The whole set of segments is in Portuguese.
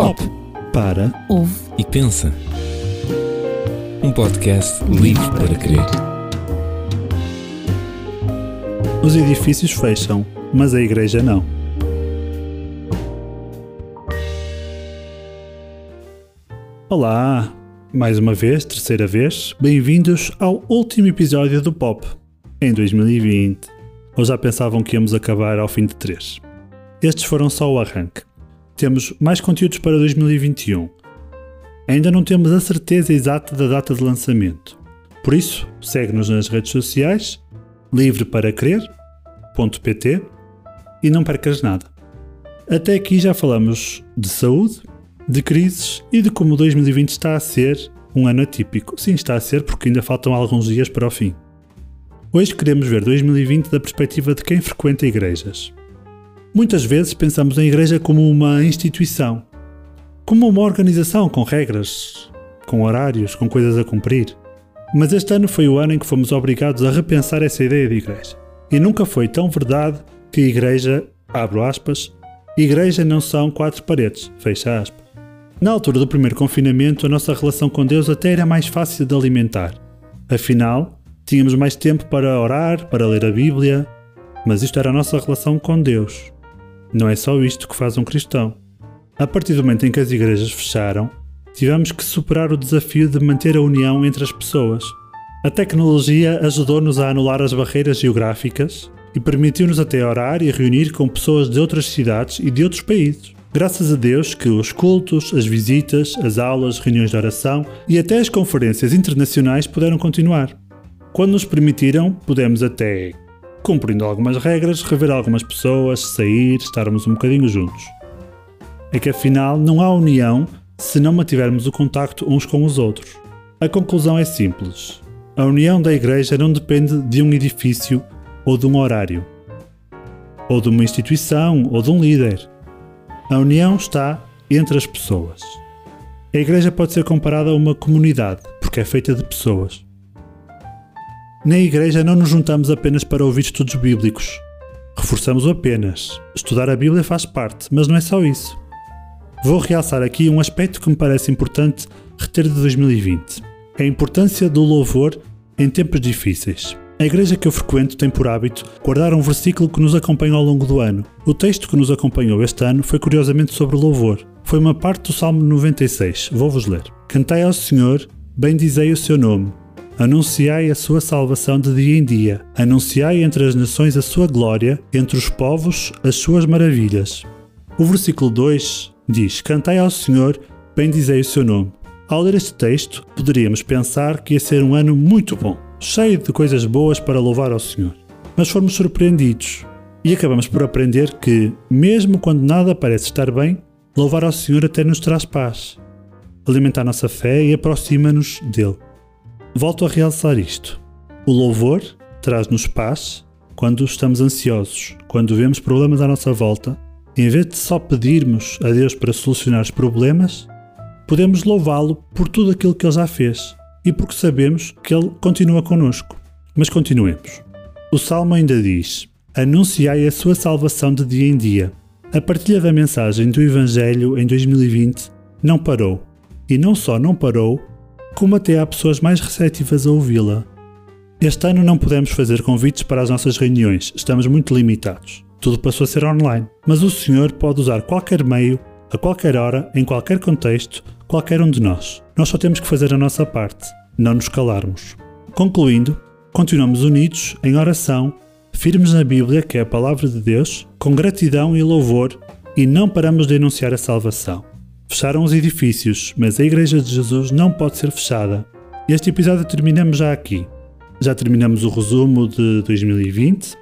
Pop. Para Ouve e pensa. Um podcast livre para crer. os edifícios fecham, mas a igreja não. Olá! Mais uma vez, terceira vez, bem-vindos ao último episódio do Pop, em 2020. Ou já pensavam que íamos acabar ao fim de três? Estes foram só o arranque. Temos mais conteúdos para 2021. Ainda não temos a certeza exata da data de lançamento. Por isso, segue-nos nas redes sociais, livreparacrer.pt e não percas nada. Até aqui já falamos de saúde, de crises e de como 2020 está a ser um ano atípico. Sim, está a ser porque ainda faltam alguns dias para o fim. Hoje queremos ver 2020 da perspectiva de quem frequenta igrejas. Muitas vezes pensamos em igreja como uma instituição, como uma organização com regras, com horários, com coisas a cumprir. Mas este ano foi o ano em que fomos obrigados a repensar essa ideia de igreja. E nunca foi tão verdade que igreja, abro aspas, igreja não são quatro paredes, fecha aspas. Na altura do primeiro confinamento, a nossa relação com Deus até era mais fácil de alimentar. Afinal, tínhamos mais tempo para orar, para ler a Bíblia, mas isto era a nossa relação com Deus. Não é só isto que faz um cristão. A partir do momento em que as igrejas fecharam, tivemos que superar o desafio de manter a união entre as pessoas. A tecnologia ajudou-nos a anular as barreiras geográficas e permitiu-nos até orar e reunir com pessoas de outras cidades e de outros países. Graças a Deus que os cultos, as visitas, as aulas, reuniões de oração e até as conferências internacionais puderam continuar. Quando nos permitiram, pudemos até, cumprindo algumas regras, rever algumas pessoas, sair, estarmos um bocadinho juntos. É que afinal não há união se não mantivermos o contacto uns com os outros. A conclusão é simples. A união da igreja não depende de um edifício ou de um horário, ou de uma instituição ou de um líder. A união está entre as pessoas. A igreja pode ser comparada a uma comunidade, porque é feita de pessoas. Na igreja não nos juntamos apenas para ouvir estudos bíblicos. Reforçamos apenas. Estudar a Bíblia faz parte, mas não é só isso. Vou realçar aqui um aspecto que me parece importante reter de 2020: a importância do louvor em tempos difíceis. A igreja que eu frequento tem por hábito guardar um versículo que nos acompanha ao longo do ano. O texto que nos acompanhou este ano foi curiosamente sobre louvor. Foi uma parte do Salmo 96. Vou-vos ler. Cantai ao Senhor, bendizei o seu nome. Anunciai a sua salvação de dia em dia. Anunciai entre as nações a sua glória, entre os povos as suas maravilhas. O versículo 2 diz: Cantai ao Senhor, bendizei o seu nome. Ao ler este texto, poderíamos pensar que ia ser um ano muito bom, cheio de coisas boas para louvar ao Senhor. Mas fomos surpreendidos e acabamos por aprender que, mesmo quando nada parece estar bem, louvar ao Senhor até nos traz paz, alimenta a nossa fé e aproxima-nos dele. Volto a realçar isto. O louvor traz-nos paz quando estamos ansiosos, quando vemos problemas à nossa volta. Em vez de só pedirmos a Deus para solucionar os problemas, podemos louvá-lo por tudo aquilo que ele já fez e porque sabemos que ele continua conosco. Mas continuemos. O Salmo ainda diz: Anunciai a sua salvação de dia em dia. A partilha da mensagem do Evangelho em 2020 não parou. E não só não parou, como até há pessoas mais receptivas a ouvi-la. Este ano não podemos fazer convites para as nossas reuniões, estamos muito limitados. Tudo passou a ser online. Mas o Senhor pode usar qualquer meio, a qualquer hora, em qualquer contexto, qualquer um de nós. Nós só temos que fazer a nossa parte, não nos calarmos. Concluindo, continuamos unidos em oração, firmes na Bíblia, que é a palavra de Deus, com gratidão e louvor, e não paramos de anunciar a salvação. Fecharam os edifícios, mas a Igreja de Jesus não pode ser fechada. Este episódio terminamos já aqui. Já terminamos o resumo de 2020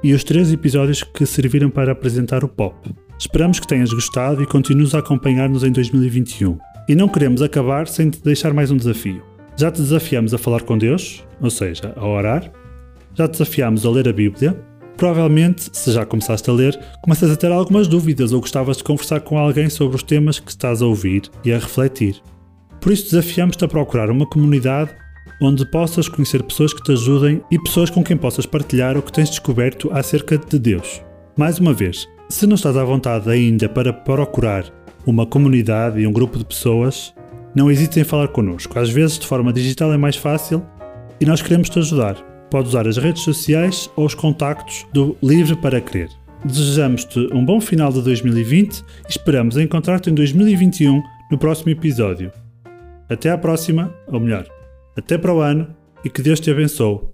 e os três episódios que serviram para apresentar o pop. Esperamos que tenhas gostado e continues a acompanhar-nos em 2021. E não queremos acabar sem te deixar mais um desafio. Já te desafiamos a falar com Deus, ou seja, a orar. Já te desafiamos a ler a Bíblia. Provavelmente, se já começaste a ler, começas a ter algumas dúvidas ou gostavas de conversar com alguém sobre os temas que estás a ouvir e a refletir. Por isso, desafiamos-te a procurar uma comunidade onde possas conhecer pessoas que te ajudem e pessoas com quem possas partilhar o que tens descoberto acerca de Deus. Mais uma vez, se não estás à vontade ainda para procurar uma comunidade e um grupo de pessoas, não hesitem em falar connosco. Às vezes, de forma digital, é mais fácil e nós queremos te ajudar. Pode usar as redes sociais ou os contactos do Livre para Crer. Desejamos-te um bom final de 2020 e esperamos encontrar-te em 2021 no próximo episódio. Até à próxima, ou melhor, até para o ano e que Deus te abençoe.